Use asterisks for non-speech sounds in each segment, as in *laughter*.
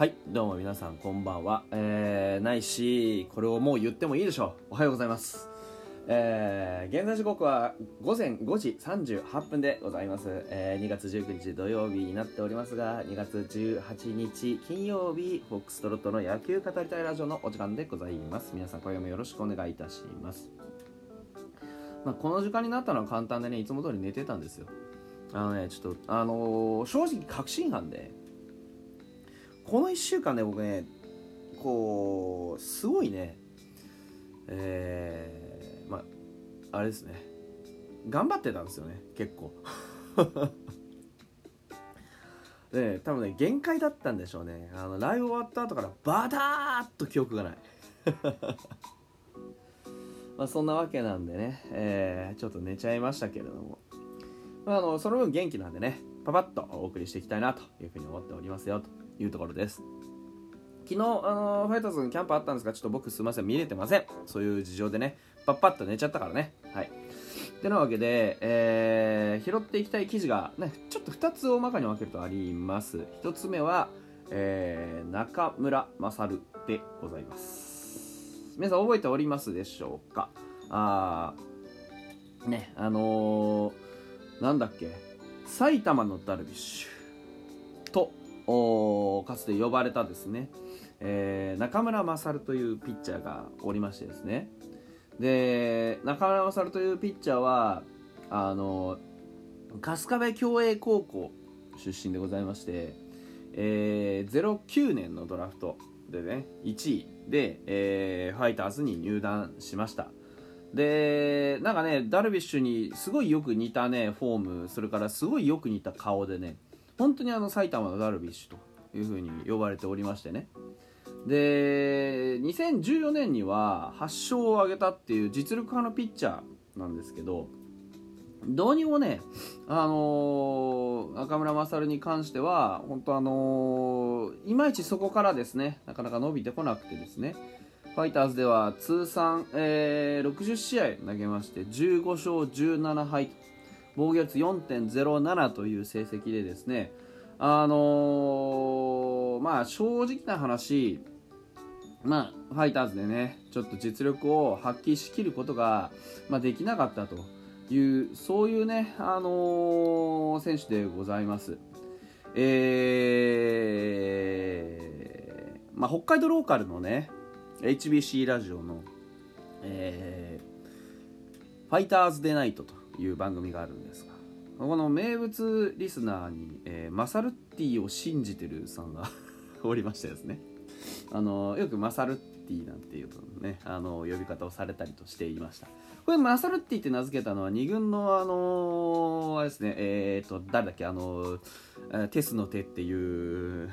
はいどうも皆さんこんばんは、えー、ないしこれをもう言ってもいいでしょう。おはようございます。えー、現在時刻は午前5時38分でございます、えー、2月19日土曜日になっておりますが2月18日金曜日フォックストロットの野球語りたいラジオのお時間でございます。皆さん今夜もよろしくお願いいたします。まあ、この時間になったのは簡単でねいつも通り寝てたんですよ。あのねちょっとあのー、正直確信犯でこの1週間ね僕ねこうすごいねえー、まああれですね。頑張ってたんですよね結構。*laughs* で多分ね限界だったんでしょうね。あのライブ終わった後からバターッと記憶がない。*laughs* まあそんなわけなんでね、えー、ちょっと寝ちゃいましたけれども、まあ、あのその分元気なんでねパパッとお送りしていきたいなというふうに思っておりますよと。いうところです。昨日、あのファイターズのキャンプあったんですがちょっと僕すいません見れてません。そういう事情でねパッパッと寝ちゃったからね。はい。ってなわけで、えー、拾っていきたい記事が、ね、ちょっと2つ大まかに分けるとあります。1つ目は、えー、中村勝でございます。皆さん覚えておりますでしょうか？あねあのー、なんだっけ？埼玉のダルビッシュ。かつて呼ばれたですね、えー、中村勝というピッチャーがおりましてですね。で中村勝というピッチャーはあの春日部共栄高校出身でございまして、えー、09年のドラフトでね1位で、えー、ファイターズに入団しました。でなんかねダルビッシュにすごいよく似たねフォームそれからすごいよく似た顔でね本当にあの埼玉のダルビッシュというふうに呼ばれておりましてね。で2014年には8勝を挙げたっていう実力派のピッチャーなんですけどどうにもね、あのー、中村勝に関しては本当あのー、いまいちそこからですねなかなか伸びてこなくてですねファイターズでは通算、えー、60試合投げまして15勝17敗防御率4.07という成績でですねあのー、まあ正直な話まあ、ファイターズでね、ちょっと実力を発揮しきることが、まあ、できなかったという、そういうね、あのー、選手でございます。えー、まあ、北海道ローカルのね、HBC ラジオの、えー、ファイターズデナイトという番組があるんですが、この名物リスナーに、えー、マサルッティを信じてるさんが *laughs* おりましてですね。あのよくマサルッティなんていうねあの呼び方をされたりとしていましたこれマサルッティって名付けたのは2軍のあのあれですねえっ、と誰だっけあのテスの手っていう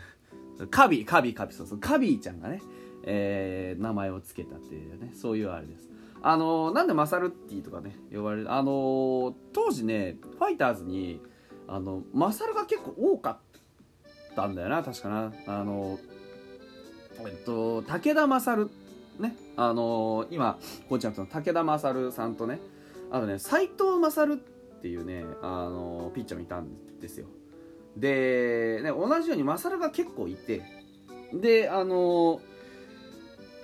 カビカビカビそうそうカビちゃんがね、えー、名前を付けたっていうねそういうあれですあのなんでマサルッティとかね呼ばれる。あの当時ねファイターズにあのマサルが結構多かったんだよな確かな。あのえっと、武田勝ね、あの、今、コーチャンプの武田勝さんとね、あとね、斎藤勝っていうね、あの、ピッチャーもいたんですよ。で、ね、同じように勝が結構いて、で、あの、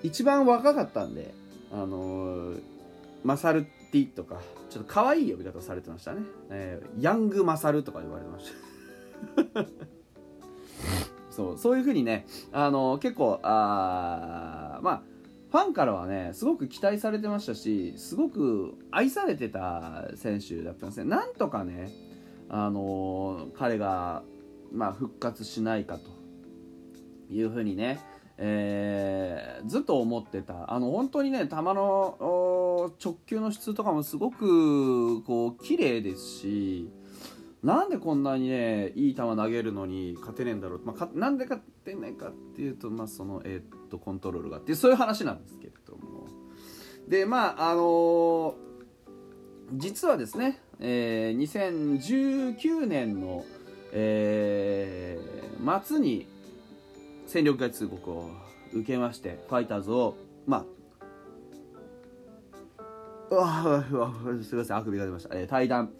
一番若かったんで、あの、マサルティとか、ちょっと可愛い呼び方されてましたね。えー、ヤングマサルとか言われてました。*laughs* そうそういうふうにねあの結構あまあファンからはねすごく期待されてましたしすごく愛されてた選手だったんですねなんとかねあの彼が、まあ、復活しないかというふうにねえー、ずっと思ってた。あの本当にね球の直球の質とかもすごくこう綺麗ですしなんでこんなにねいい球投げるのに勝てねえんだろう、まあ、なんで勝てないかっていうと、まあそのえー、っとコントロールがっていうそういう話なんですけれども。でまああのー、実はですね、えー、2019年の、えー、末に戦力外通告を受けましてファイターズをまあうわうわすみませんあくびが出ました、えー、対談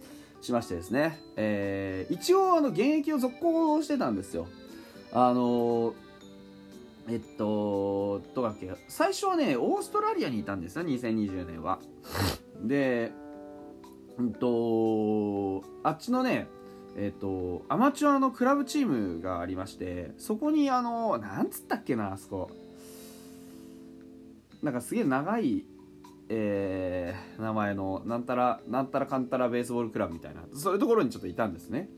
しましてですね、えー、一応あの現役を続行してたんですよ。あのえっとどうだっけ？最初はねオーストラリアにいたんですよ2020年は。でうんとあっちのねえっとアマチュアのクラブチームがありましてそこにあのなんつったっけなあそこ。なんかすげえ長いえー、名前のなんたらなんたらかんたらベースボールクラブみたいなそういうところにちょっといたんですね。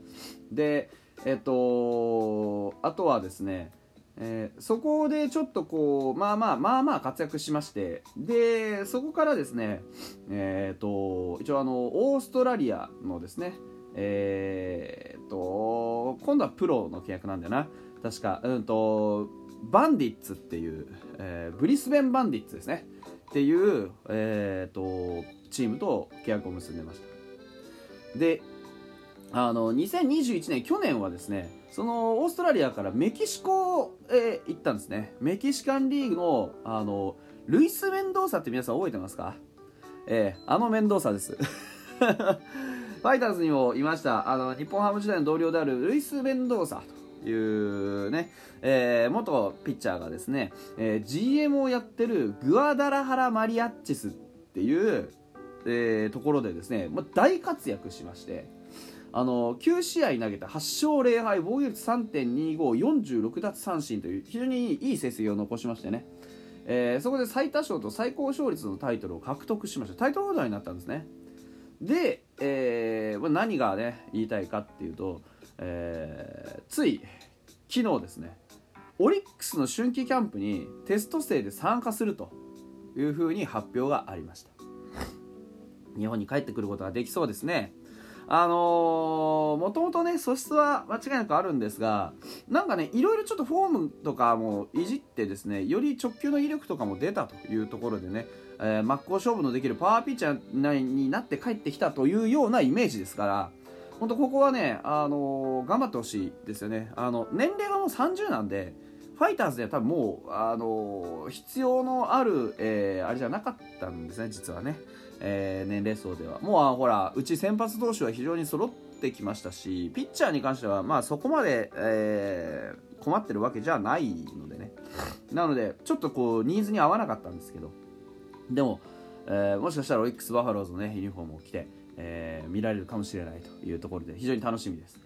でえっとあとはですねえー、そこでちょっとこうまあまあまあまあ活躍しましてでそこからですねえっ、と一応あのオーストラリアのですねえっ、と今度はプロの契約なんだよな。確かうんとバンディッツっていう、えー、ブリスベンバンディッツですね。っていう、えーと、チームと契約を結んでました。であの2021年去年はですねそのオーストラリアからメキシコへ行ったんですね。メキシカンリーグのあのルイス・メンドーサって皆さん覚えてますか？えー、あのメンドーサです。ファイターズにもいました。あの日本ハム時代の同僚であるルイス・メンドーサというね、えー、元ピッチャーがですね、えー、GM をやってるグアダラハラ・マリアッチスっていう、えー、ところでですね、ま、大活躍しましてあの9試合投げた8勝0敗防御率3.2546奪三振という非常にいい成績を残しましてね、えー、そこで最多勝と最高勝率のタイトルを獲得しました。タイトルホルダーになったんですね。で、えー、何がね言いたいかっていうと、えー、つい昨日ですねオリックスの春季キャンプにテスト生で参加するというふうに発表がありました。日本に帰ってくることができそうですね。あのー、もともとね素質は間違いなくあるんですがなんかねいろいろちょっとフォームとかもいじってですねより直球の威力とかも出たというところでね、えー、真っ向勝負のできるパワーピッチャーになって帰ってきたというようなイメージですから本当ここはね、あのー、頑張ってほしいですよね。あの年齢がもう30なんでファイターズでは多分もう、あの必要のある、えー、あれじゃなかったんですね実はね。えー、年齢層では。もうほらうち先発投手は非常に揃ってきましたしピッチャーに関してはまあそこまで、え、困ってるわけじゃないのでね。なのでちょっとこうニーズに合わなかったんですけど。でも、えー、もしかしたらオリックス・バファローズのねユニフォームを着て、えー、見られるかもしれないというところで非常に楽しみです。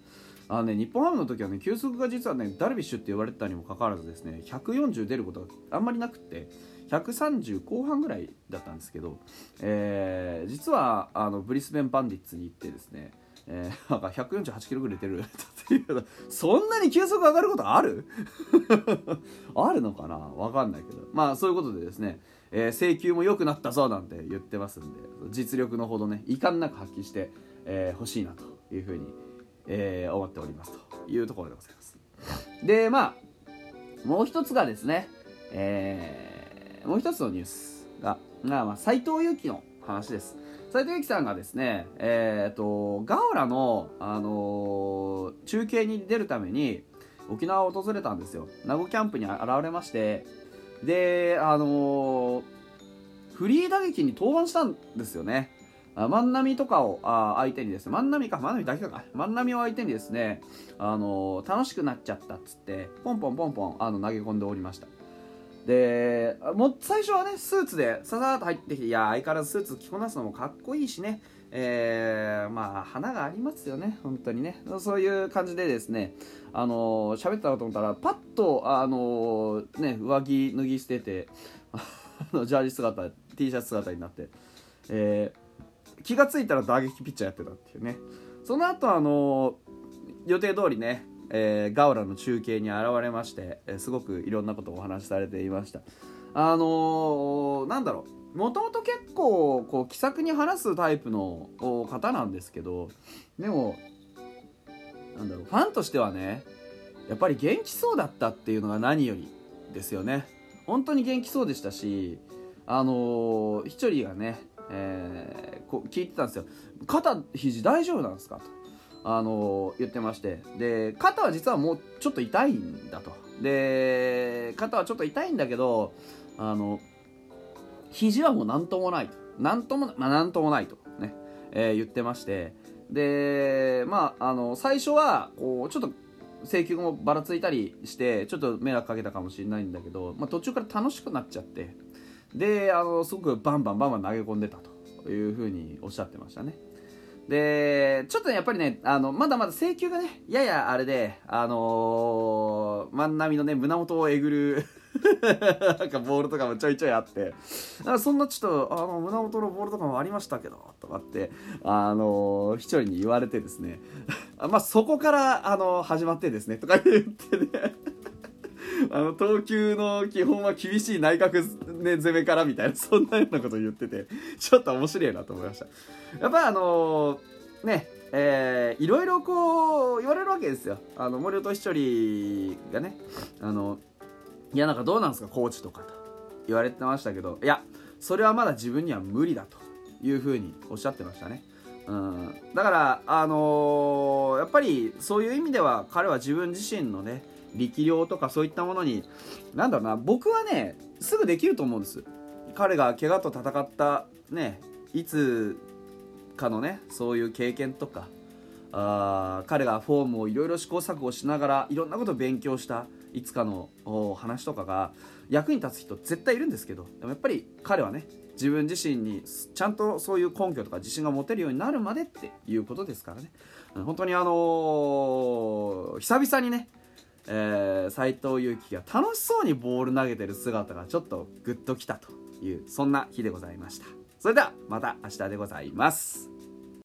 あのね、日本ハムの時はね、球速が実はね、ダルビッシュって言われてたにもかかわらずですね、140出ることがあんまりなくて、130後半ぐらいだったんですけど、えー、実はあのブリスベン・バンディッツに行ってですね、えー、なんか148キロぐらい出るそんなに球速上がることある？*laughs* あるのかな？わかんないけど。まあそういうことでですね、えー、請求も良くなったぞなんて言ってますんで実力のほどね遺憾なく発揮してほ、えー、しいなというふうに、えー、思っておりますというところでございますでまあもう一つがですねえーもう一つのニュースが、まあ、まあ、斉藤由貴の話です。斉藤由貴さんがですね、えっ、ー、と、ガオラの、あのー、中継に出るために、沖縄を訪れたんですよ。名護キャンプに現れまして、で、あのー、フリー打撃に登板したんですよね。万波とかをあ相手にですね、万波か、万波だけか、万波を相手にですね、あの楽しくなっちゃったっつって、ポンポンポンポンあの投げ込んでおりました。でも最初はねスーツでささっと入ってきていや相変わらずスーツ着こなすのもかっこいいしねえー、まあ花がありますよね。本当にね。そういう感じでですね。あの喋ったかと思ったらパッとあのね上着脱ぎ捨てて *laughs* ジャージ姿 T シャツ姿になって、えー、気が付いたら打撃ピッチャーやってたっていうね。その後あの予定通りねえー、ガウラの中継に現れまして、えー、すごくいろんなことをお話しされていました。あのー、なんだろう。もともと結構こう気さくに話すタイプの方なんですけどでもなんだろうファンとしてはねやっぱり元気そうだったっていうのが何よりですよね。本当に元気そうでしたしあのー、一人がね、えー、こう聞いてたんですよ。肩肘大丈夫なんですか？とあの言ってまして。で肩は実はもうちょっと痛いんだと。で肩はちょっと痛いんだけどあの肘はもう何ともないと。何とも,、まあ、なんともないとね、えー、言ってまして。でまああの最初はこうちょっと請求もばらついたりしてちょっと迷惑かけたかもしれないんだけど、まあ、途中から楽しくなっちゃって。であのすごくバンバンバンバン投げ込んでたというふうにおっしゃってましたね。でちょっとねやっぱりねあのまだまだ請求がねややあれであのー、万波のね胸元をえぐる *laughs* なんかボールとかもちょいちょいあって。なんかそんなちょっとあの胸元のボールとかもありましたけどとかってあの一人に言われてですね。*laughs* まあそこからあの始まってですねとか言ってね。*laughs* あの投球の基本は厳しい内角、ね、攻めからみたいなそんなようなこと言っててちょっと面白いなと思いました。やっぱあのー、ねえー、いろいろこう言われるわけですよ。あの森本一人がねあのいやなんかどうなんですかコーチとかと言われてましたけどいやそれはまだ自分には無理だというふうにおっしゃってましたね。うん、だからあのー、やっぱりそういう意味では彼は自分自身のね力量とかそういったものになんだろうな僕はねすぐできると思うんです。彼が怪我と戦ったねいつかのねそういう経験とかあ彼がフォームをいろいろ試行錯誤しながらいろんなことを勉強した。いつかの話とかが役に立つ人絶対いるんですけどでもやっぱり彼はね自分自身にちゃんとそういう根拠とか自信が持てるようになるまでっていうことですからね。本当にあのー、久々にねえー、藤佑樹が楽しそうにボール投げてる姿がちょっとグッときたというそんな日でございましたそれではまた明日でございます